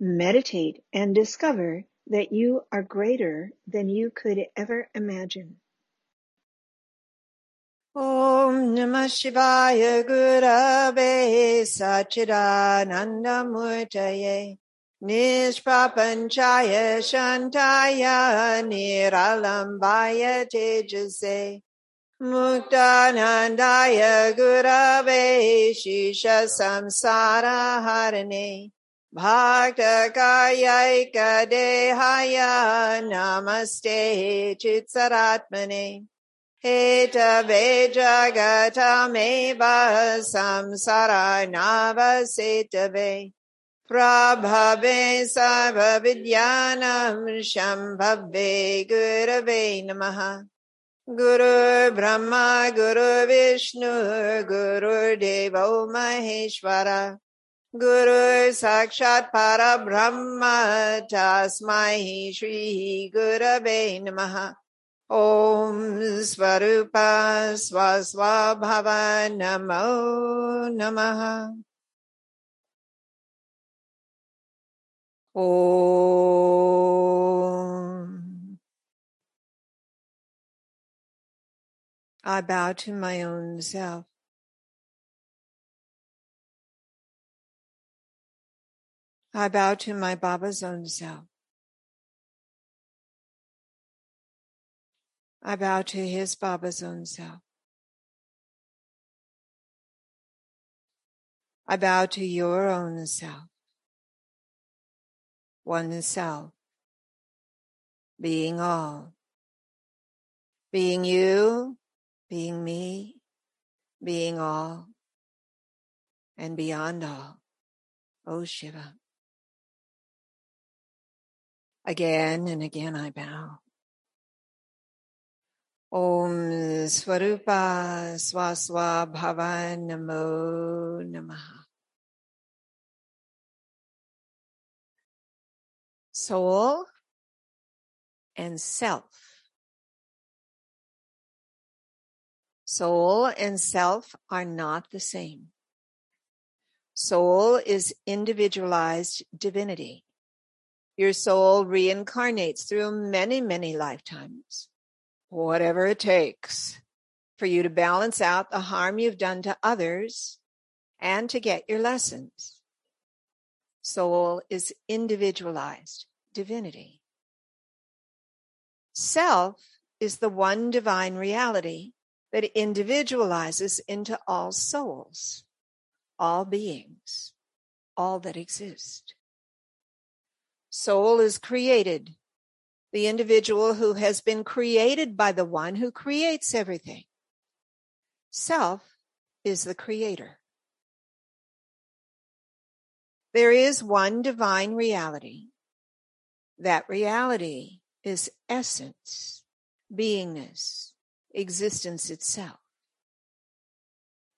Meditate and discover that you are greater than you could ever imagine. Om Namah Shivaya Gurave Sachidananda Murtaye Nishprapanchaya Shantaya Niralambaya Tejase Muktanandaya Gurave Shisha Samsara Harane भाटकायैकदेहाय नमस्ते चित्सरात्मने हेतवे जगतमेव संसारानावसेतवे प्रभवे सर्वविद्यानं शम्भवे गुरवे नमः गुरुर्ब्रह्मा गुरुविष्णु गुरुदेवो Maheshwar Guru Sakshat Para Brahma Tasmai Shri Gurave Namaha. Om Svarupa Swaswabhava Namo Namaha. Om. I bow to my own self. I bow to my Baba's own self. I bow to his Baba's own self. I bow to your own self. One self. Being all. Being you, being me, being all, and beyond all. O Shiva. Again and again I bow. Om Swarupa Swaswa Bhava Namo Namaha. Soul and self. Soul and self are not the same. Soul is individualized divinity. Your soul reincarnates through many, many lifetimes, whatever it takes for you to balance out the harm you've done to others and to get your lessons. Soul is individualized divinity. Self is the one divine reality that individualizes into all souls, all beings, all that exist. Soul is created, the individual who has been created by the one who creates everything. Self is the creator. There is one divine reality. That reality is essence, beingness, existence itself.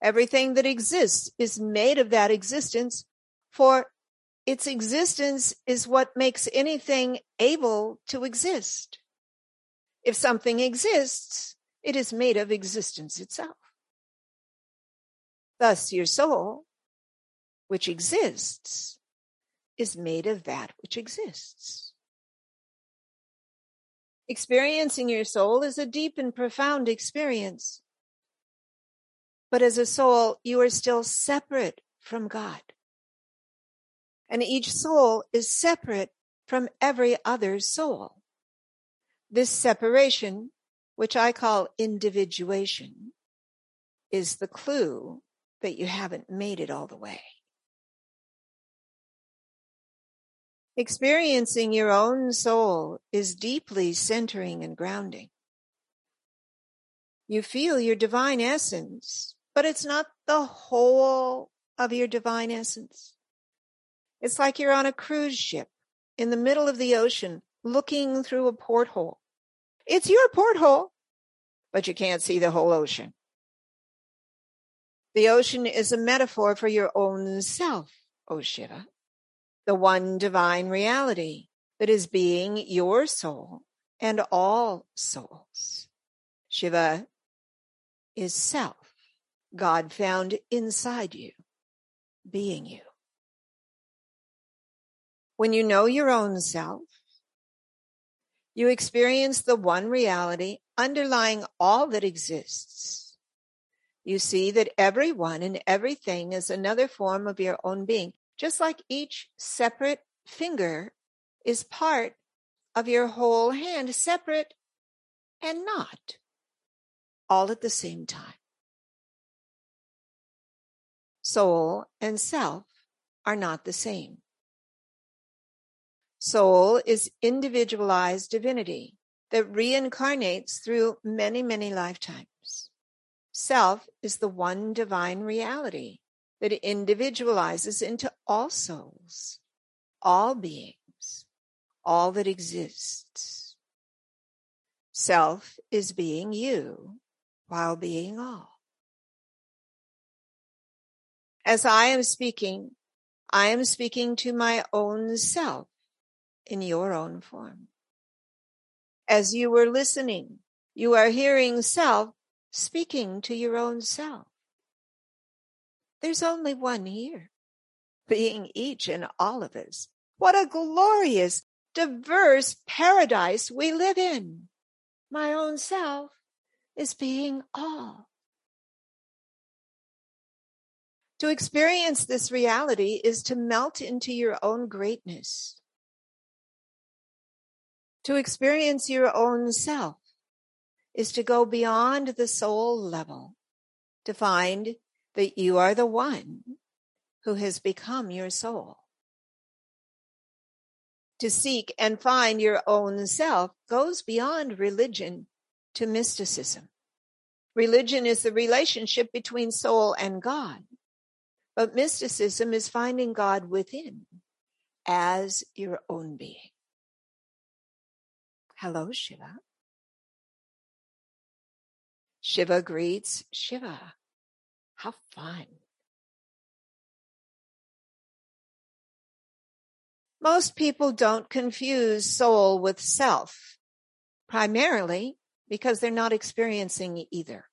Everything that exists is made of that existence, for its existence is what makes anything able to exist. If something exists, it is made of existence itself. Thus, your soul, which exists, is made of that which exists. Experiencing your soul is a deep and profound experience. But as a soul, you are still separate from God. And each soul is separate from every other soul. This separation, which I call individuation, is the clue that you haven't made it all the way. Experiencing your own soul is deeply centering and grounding. You feel your divine essence, but it's not the whole of your divine essence. It's like you're on a cruise ship in the middle of the ocean looking through a porthole. It's your porthole, but you can't see the whole ocean. The ocean is a metaphor for your own self, O Shiva, the one divine reality that is being your soul and all souls. Shiva is self, God found inside you, being you. When you know your own self, you experience the one reality underlying all that exists. You see that everyone and everything is another form of your own being, just like each separate finger is part of your whole hand, separate and not, all at the same time. Soul and self are not the same. Soul is individualized divinity that reincarnates through many, many lifetimes. Self is the one divine reality that individualizes into all souls, all beings, all that exists. Self is being you while being all. As I am speaking, I am speaking to my own self in your own form. As you were listening, you are hearing self speaking to your own self. There's only one here, being each and all of us. What a glorious, diverse paradise we live in. My own self is being all. To experience this reality is to melt into your own greatness to experience your own self is to go beyond the soul level, to find that you are the one who has become your soul. To seek and find your own self goes beyond religion to mysticism. Religion is the relationship between soul and God, but mysticism is finding God within as your own being. Hello, Shiva. Shiva greets Shiva. How fun. Most people don't confuse soul with self, primarily because they're not experiencing either.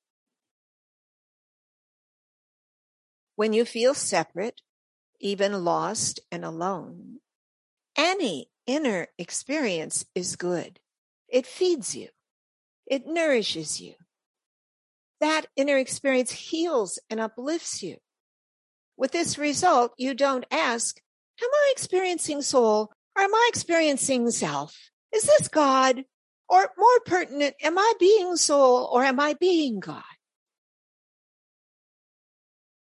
When you feel separate, even lost and alone, any inner experience is good. It feeds you. It nourishes you. That inner experience heals and uplifts you. With this result, you don't ask, am I experiencing soul or am I experiencing self? Is this God? Or more pertinent, am I being soul or am I being God?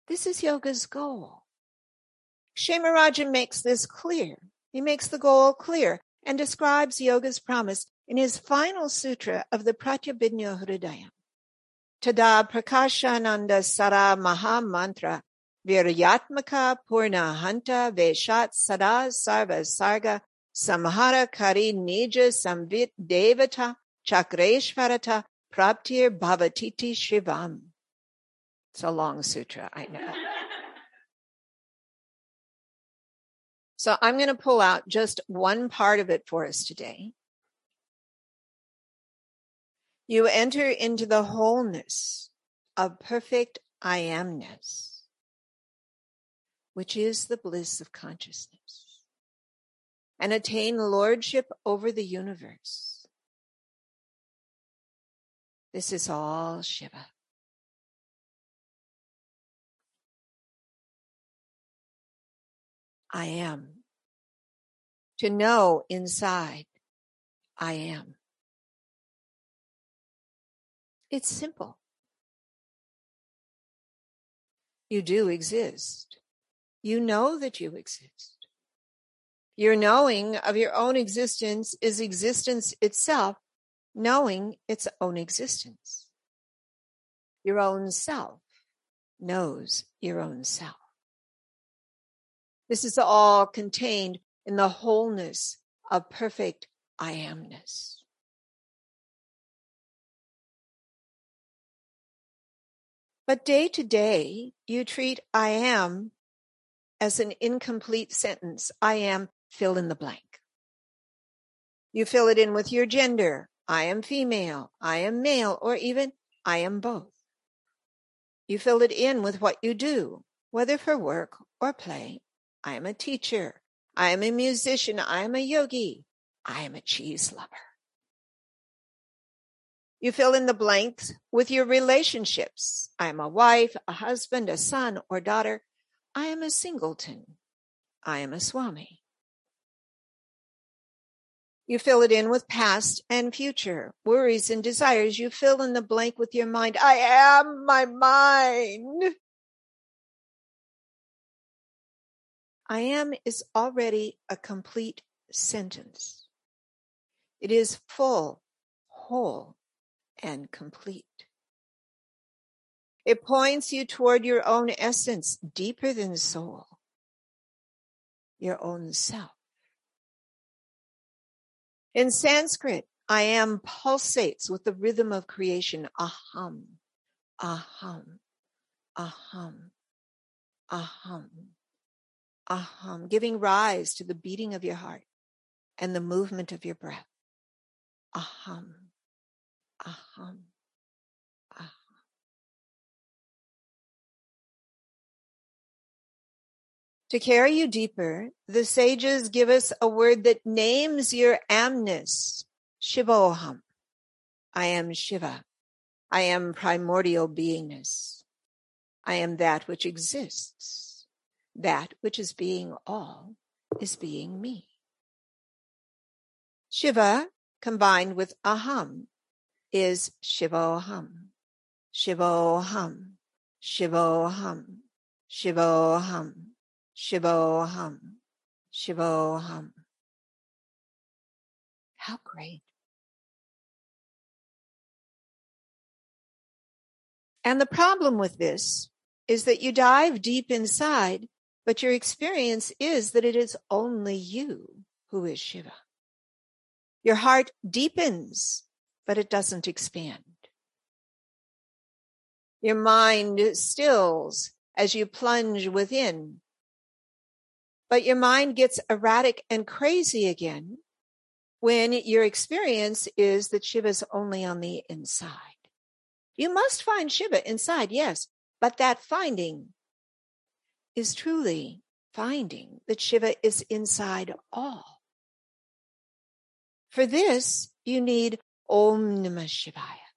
This is yoga's goal. Kshemaraja makes this clear. He makes the goal clear and describes yoga's promise in his final sutra of the Pratyabhijna Hridaya. Tada Prakashananda Sara Maha Mantra Viryatmaka Purna Hanta Veshat Sada Sarva Sarga Samhara Kari Nija Samvit Devata Chakreshvarata Praptir Bhavatiti Shivam. It's a long sutra, I know. so I'm going to pull out just one part of it for us today. You enter into the wholeness of perfect I amness, which is the bliss of consciousness, and attain lordship over the universe. This is all Shiva. I am. To know inside, I am. It's simple. You do exist. You know that you exist. Your knowing of your own existence is existence itself, knowing its own existence. Your own self knows your own self. This is all contained in the wholeness of perfect I amness. But day to day, you treat I am as an incomplete sentence. I am fill in the blank. You fill it in with your gender. I am female. I am male, or even I am both. You fill it in with what you do, whether for work or play. I am a teacher. I am a musician. I am a yogi. I am a cheese lover. You fill in the blanks with your relationships. I am a wife, a husband, a son or daughter. I am a singleton. I am a swami. You fill it in with past and future worries and desires. You fill in the blank with your mind. I am my mind. I am is already a complete sentence. It is full, whole, and complete. It points you toward your own essence, deeper than soul, your own self. In Sanskrit, I am pulsates with the rhythm of creation. Aham, aham, aham, aham, aham, giving rise to the beating of your heart and the movement of your breath. Aham, aham, aham. To carry you deeper, the sages give us a word that names your amness, Shivoham. I am Shiva. I am primordial beingness. I am that which exists. That which is being all is being me. Shiva combined with aham is Shivoham. Shivoham. Shivoham. Shivoham. Shivoham, Shivoham. How great. And the problem with this is that you dive deep inside, but your experience is that it is only you who is Shiva. Your heart deepens, but it doesn't expand. Your mind stills as you plunge within, but your mind gets erratic and crazy again when your experience is that Shiva's only on the inside. You must find Shiva inside, yes, but that finding is truly finding that Shiva is inside all. For this, you need Om Namah Shivaya.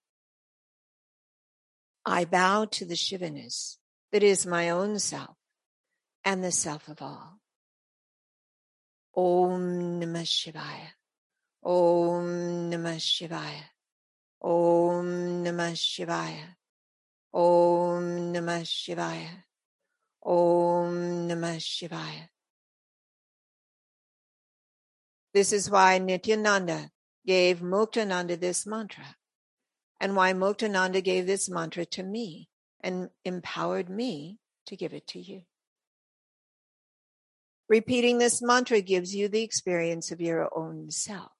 I bow to the Shivaness that is my own self and the self of all. Om Namah Shivaya. Om Namah Shivaya. Om Namah Shivaya. Om Namah Shivaya. Om Namah Shivaya. This is why Nityananda gave Muktananda this mantra, and why Muktananda gave this mantra to me and empowered me to give it to you. Repeating this mantra gives you the experience of your own self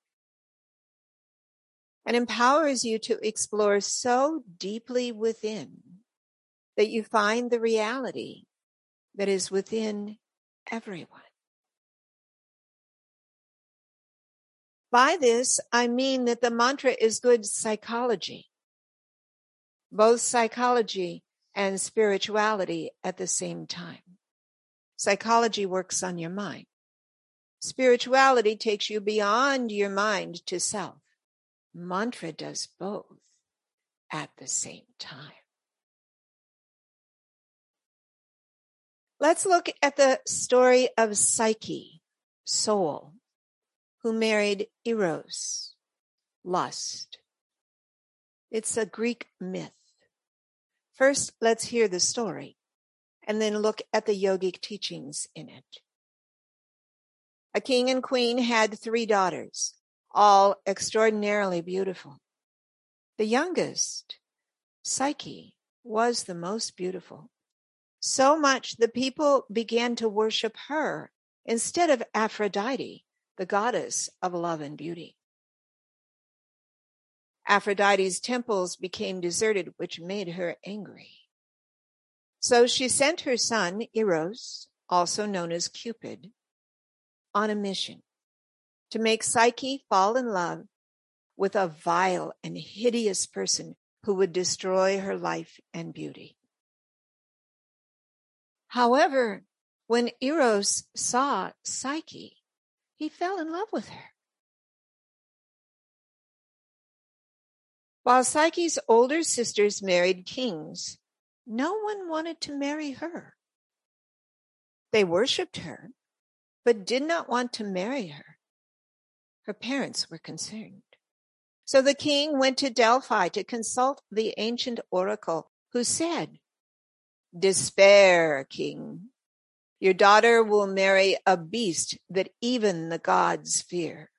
and empowers you to explore so deeply within that you find the reality that is within everyone. By this, I mean that the mantra is good psychology, both psychology and spirituality at the same time. Psychology works on your mind. Spirituality takes you beyond your mind to self. Mantra does both at the same time. Let's look at the story of Psyche, soul, who married Eros, lust. It's a Greek myth. First, let's hear the story and then look at the yogic teachings in it. A king and queen had three daughters, all extraordinarily beautiful. The youngest, Psyche, was the most beautiful. So much the people began to worship her instead of Aphrodite, the goddess of love and beauty. Aphrodite's temples became deserted, which made her angry. So she sent her son, Eros, also known as Cupid, on a mission to make Psyche fall in love with a vile and hideous person who would destroy her life and beauty. However, when Eros saw Psyche, he fell in love with her. While Psyche's older sisters married kings, no one wanted to marry her. They worshipped her, but did not want to marry her. Her parents were concerned. So the king went to Delphi to consult the ancient oracle, who said, Despair, king. Your daughter will marry a beast that even the gods fear.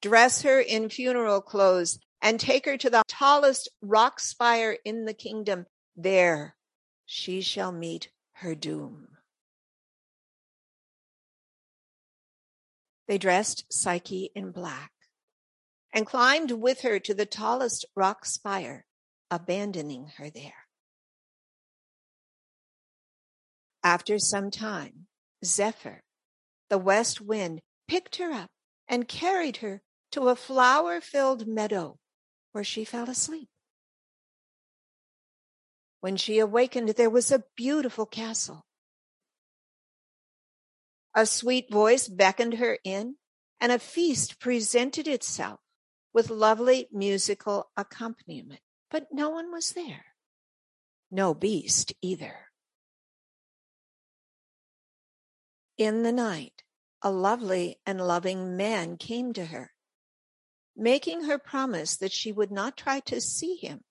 Dress her in funeral clothes and take her to the tallest rock spire in the kingdom. There she shall meet her doom. They dressed Psyche in black and climbed with her to the tallest rock spire, abandoning her there. After some time, Zephyr, the west wind, picked her up and carried her to a flower filled meadow where she fell asleep. When she awakened, there was a beautiful castle. A sweet voice beckoned her in, and a feast presented itself with lovely musical accompaniment. But no one was there. No beast either. In the night, a lovely and loving man came to her making her promise that she would not try to see him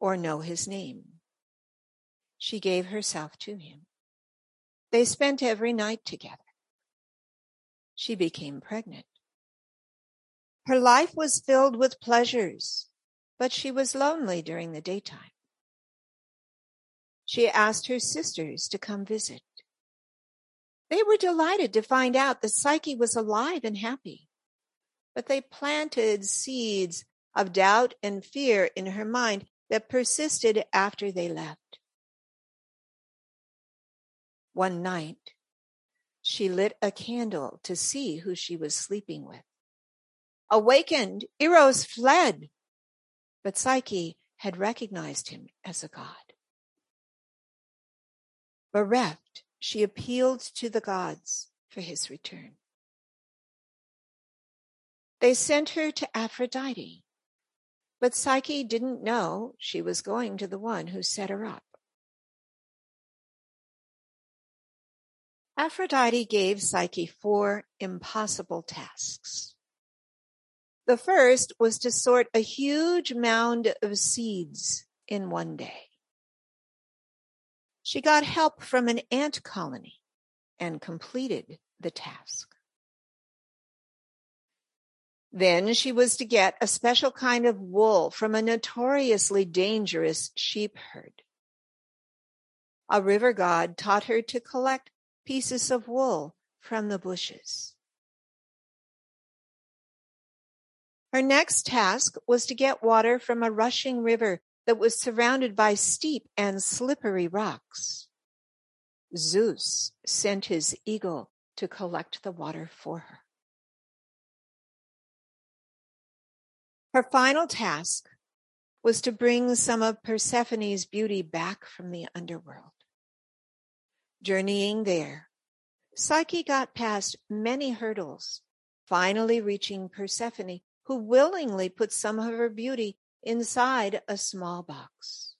or know his name. She gave herself to him. They spent every night together. She became pregnant. Her life was filled with pleasures, but she was lonely during the daytime. She asked her sisters to come visit. They were delighted to find out that Psyche was alive and happy but they planted seeds of doubt and fear in her mind that persisted after they left. One night, she lit a candle to see who she was sleeping with. Awakened, Eros fled, but Psyche had recognized him as a god. Bereft, she appealed to the gods for his return. They sent her to Aphrodite, but Psyche didn't know she was going to the one who set her up. Aphrodite gave Psyche four impossible tasks. The first was to sort a huge mound of seeds in one day. She got help from an ant colony and completed the task. Then she was to get a special kind of wool from a notoriously dangerous sheep herd. A river god taught her to collect pieces of wool from the bushes. Her next task was to get water from a rushing river that was surrounded by steep and slippery rocks. Zeus sent his eagle to collect the water for her. Her final task was to bring some of Persephone's beauty back from the underworld. Journeying there, Psyche got past many hurdles, finally reaching Persephone, who willingly put some of her beauty inside a small box.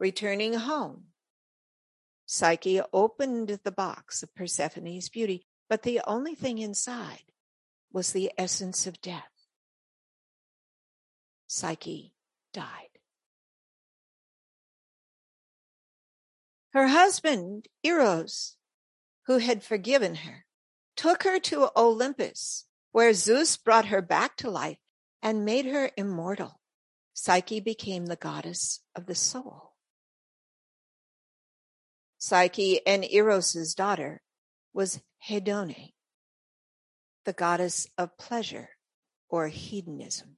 Returning home, Psyche opened the box of Persephone's beauty, but the only thing inside was the essence of death. Psyche died. Her husband, Eros, who had forgiven her, took her to Olympus, where Zeus brought her back to life and made her immortal. Psyche became the goddess of the soul. Psyche and Eros's daughter was Hedone, the goddess of pleasure or hedonism.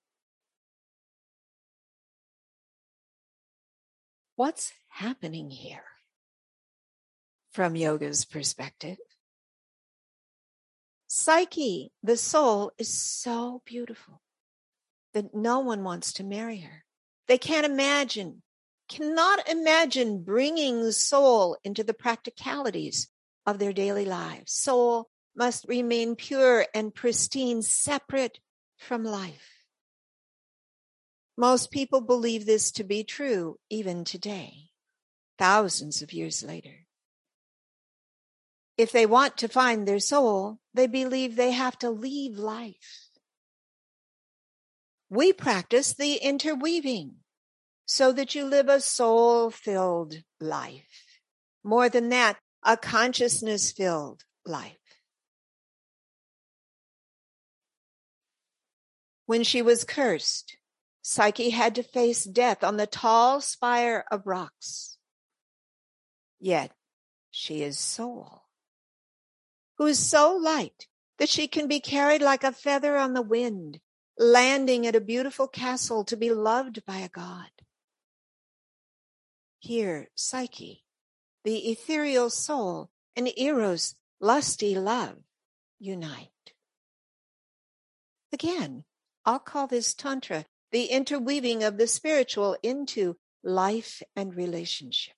What's happening here? From yoga's perspective, Psyche, the soul, is so beautiful that no one wants to marry her. They can't imagine, cannot imagine bringing soul into the practicalities of their daily lives. Soul must remain pure and pristine, separate from life. Most people believe this to be true even today, thousands of years later. If they want to find their soul, they believe they have to leave life. We practice the interweaving so that you live a soul filled life. More than that, a consciousness filled life. When she was cursed, Psyche had to face death on the tall spire of rocks. Yet she is soul who is so light that she can be carried like a feather on the wind, landing at a beautiful castle to be loved by a god. Here, Psyche, the ethereal soul, and Eros, lusty love, unite. Again, I'll call this Tantra, the interweaving of the spiritual into life and relationship.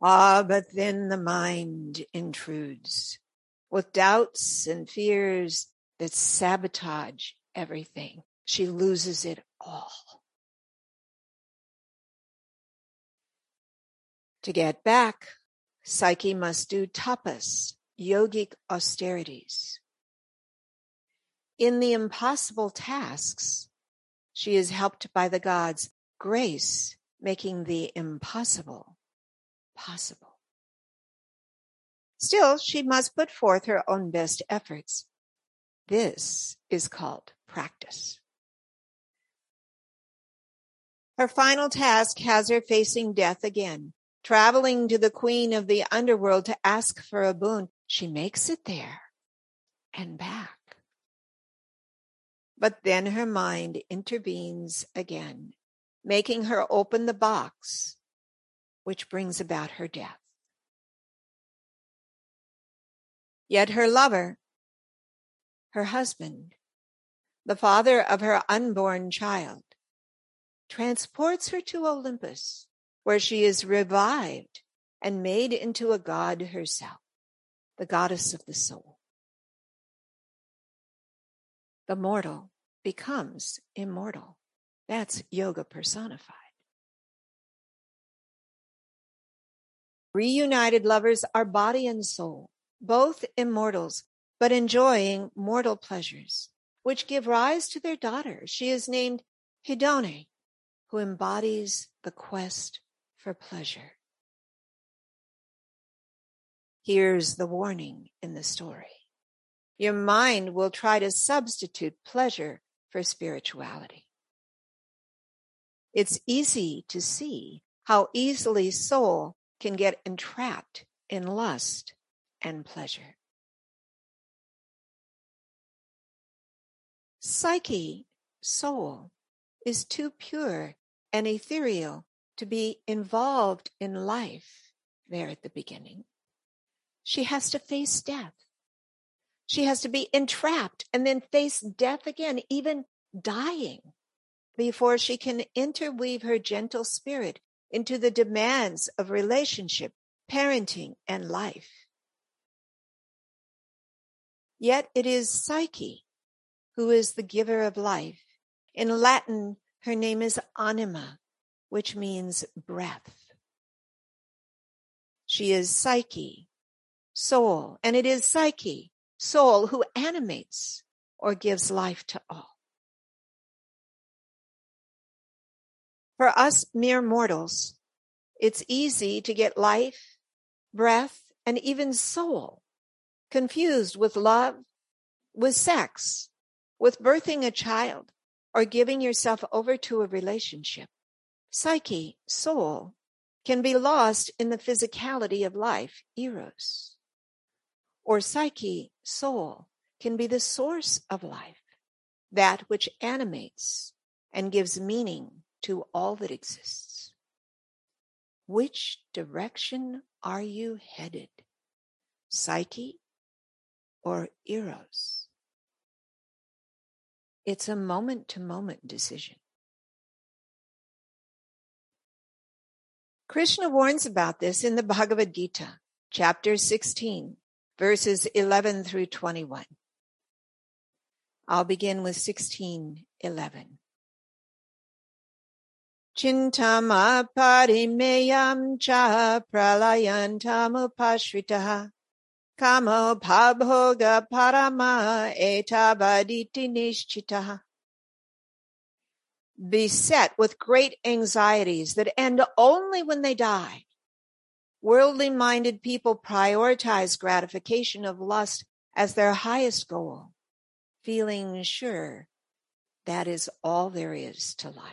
Ah, but then the mind intrudes with doubts and fears that sabotage everything. She loses it all. To get back, Psyche must do tapas, yogic austerities. In the impossible tasks, she is helped by the gods' grace, making the impossible possible. Still, she must put forth her own best efforts. This is called practice. Her final task has her facing death again, traveling to the queen of the underworld to ask for a boon. She makes it there and back. But then her mind intervenes again, making her open the box which brings about her death. Yet her lover, her husband, the father of her unborn child, transports her to Olympus, where she is revived and made into a god herself, the goddess of the soul. The mortal becomes immortal. That's yoga personified. Reunited lovers are body and soul, both immortals, but enjoying mortal pleasures, which give rise to their daughter. She is named Hedone, who embodies the quest for pleasure. Here's the warning in the story. Your mind will try to substitute pleasure for spirituality. It's easy to see how easily soul can get entrapped in lust and pleasure. Psyche, soul, is too pure and ethereal to be involved in life there at the beginning. She has to face death. She has to be entrapped and then face death again, even dying, before she can interweave her gentle spirit into the demands of relationship, parenting, and life. Yet it is Psyche who is the giver of life. In Latin, her name is Anima, which means breath. She is Psyche, soul, and it is Psyche, soul, who animates or gives life to all. For us mere mortals, it's easy to get life, breath, and even soul confused with love, with sex, with birthing a child, or giving yourself over to a relationship. Psyche, soul, can be lost in the physicality of life, eros. Or psyche, soul, can be the source of life, that which animates and gives meaning to all that exists. Which direction are you headed? Psyche or eros? It's a moment to moment decision. Krishna warns about this in the Bhagavad Gita, chapter 16, verses 11 through 21. I'll begin with 1611. Chintamaparimayam cha pralayantamupashritaha kamo pabhoga parama etavaditi nishchitaha beset with great anxieties that end only when they die. Worldly minded people prioritize gratification of lust as their highest goal, feeling sure that is all there is to life.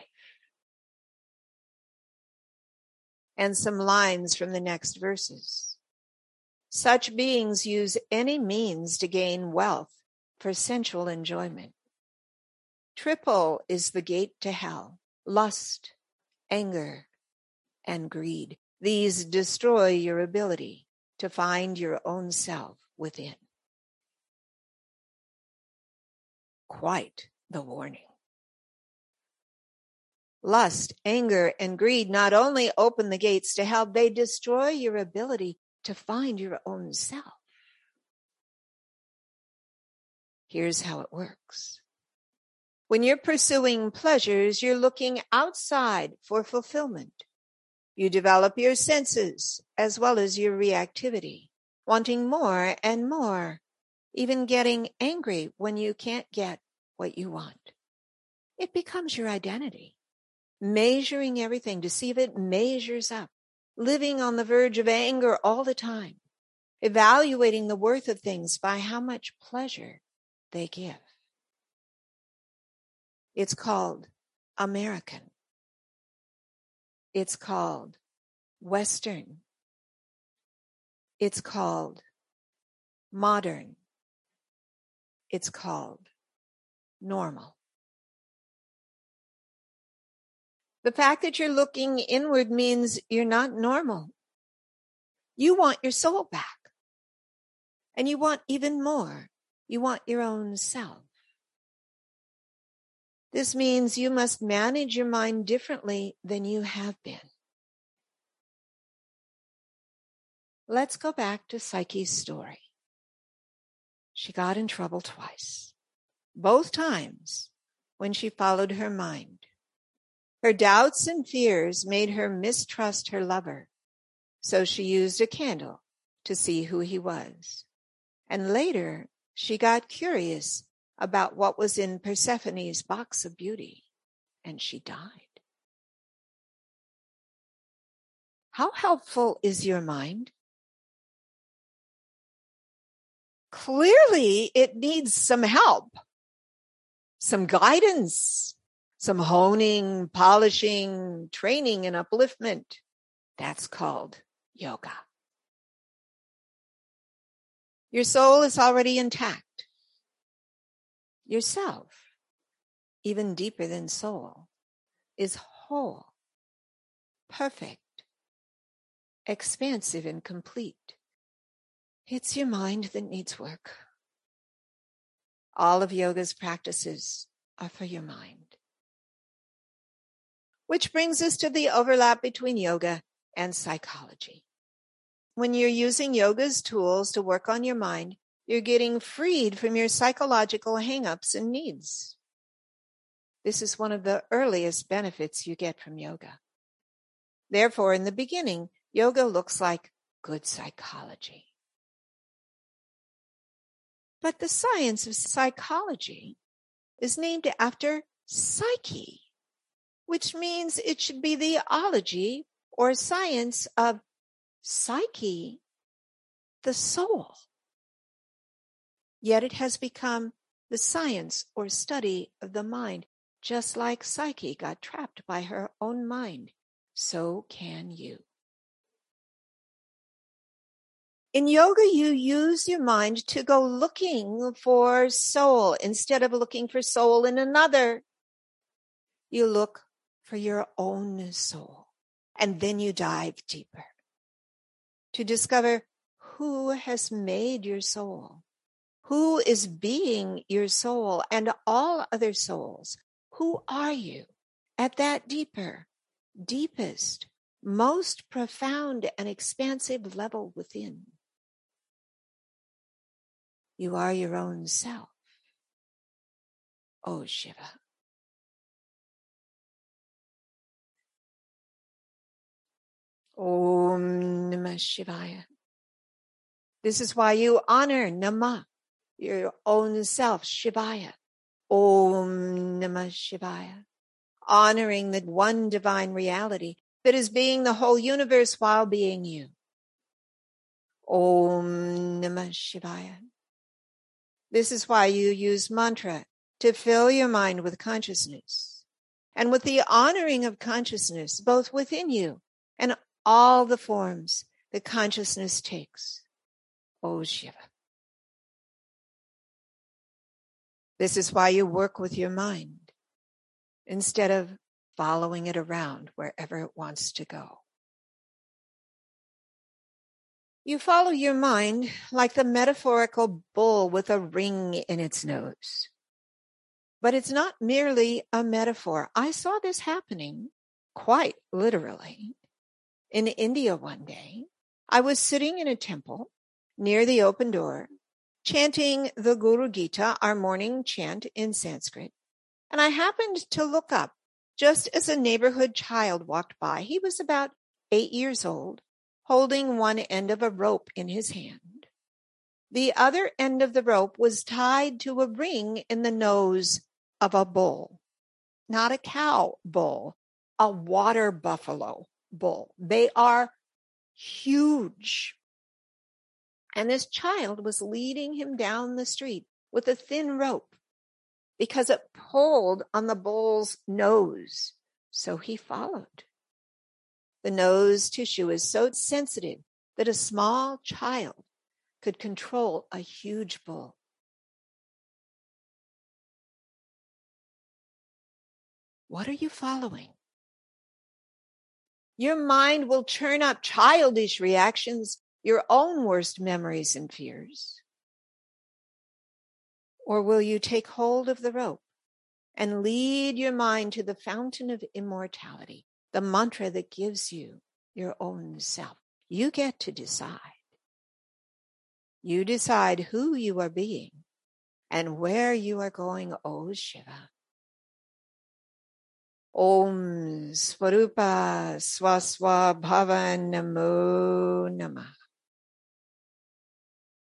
And some lines from the next verses. Such beings use any means to gain wealth for sensual enjoyment. Triple is the gate to hell lust, anger, and greed. These destroy your ability to find your own self within. Quite the warning. Lust, anger, and greed not only open the gates to hell, they destroy your ability to find your own self. Here's how it works. When you're pursuing pleasures, you're looking outside for fulfillment. You develop your senses as well as your reactivity, wanting more and more, even getting angry when you can't get what you want. It becomes your identity. Measuring everything to see if it measures up, living on the verge of anger all the time, evaluating the worth of things by how much pleasure they give. It's called American. It's called Western. It's called modern. It's called normal. The fact that you're looking inward means you're not normal. You want your soul back. And you want even more. You want your own self. This means you must manage your mind differently than you have been. Let's go back to Psyche's story. She got in trouble twice, both times when she followed her mind. Her doubts and fears made her mistrust her lover, so she used a candle to see who he was. And later, she got curious about what was in Persephone's box of beauty, and she died. How helpful is your mind? Clearly, it needs some help, some guidance, some honing, polishing, training, and upliftment. That's called yoga. Your soul is already intact yourself, even deeper than soul, is whole, perfect, expansive, and complete. It's your mind that needs work. All of yoga's practices are for your mind. Which brings us to the overlap between yoga and psychology. When you're using yoga's tools to work on your mind, you're getting freed from your psychological hangups and needs. This is one of the earliest benefits you get from yoga. Therefore, in the beginning, yoga looks like good psychology. But the science of psychology is named after Psyche, which means it should be the ology or science of psyche, the soul. Yet it has become the science or study of the mind, just like Psyche got trapped by her own mind. So can you. In yoga, you use your mind to go looking for soul instead of looking for soul in another. You look for your own soul and then you dive deeper to discover who has made your soul, who is being your soul and all other souls. Who are you at that deeper, deepest, most profound and expansive level within? You are your own self. Oh, Shiva. Om Namah Shivaya. This is why you honor Nama, your own self, Shivaya. Om Namah Shivaya. Honoring the one divine reality that is being the whole universe while being you. Om Namah Shivaya. This is why you use mantra to fill your mind with consciousness and with the honoring of consciousness, both within you and all the forms that consciousness takes. Oh Shiva. This is why you work with your mind instead of following it around wherever it wants to go. You follow your mind like the metaphorical bull with a ring in its nose. But it's not merely a metaphor. I saw this happening quite literally in India one day. I was sitting in a temple near the open door, chanting the Guru Gita, our morning chant in Sanskrit. And I happened to look up just as a neighborhood child walked by. He was about eight years old holding one end of a rope in his hand. The other end of the rope was tied to a ring in the nose of a bull, not a cow bull, a water buffalo bull. They are huge. And this child was leading him down the street with a thin rope because it pulled on the bull's nose. So he followed. The nose tissue is so sensitive that a small child could control a huge bull. What are you following? Your mind will churn up childish reactions, your own worst memories and fears. Or will you take hold of the rope and lead your mind to the fountain of immortality, the mantra that gives you your own self. You get to decide. You decide who you are being and where you are going, O Shiva. Om Swarupa Swaswa Bhava Namo Namah.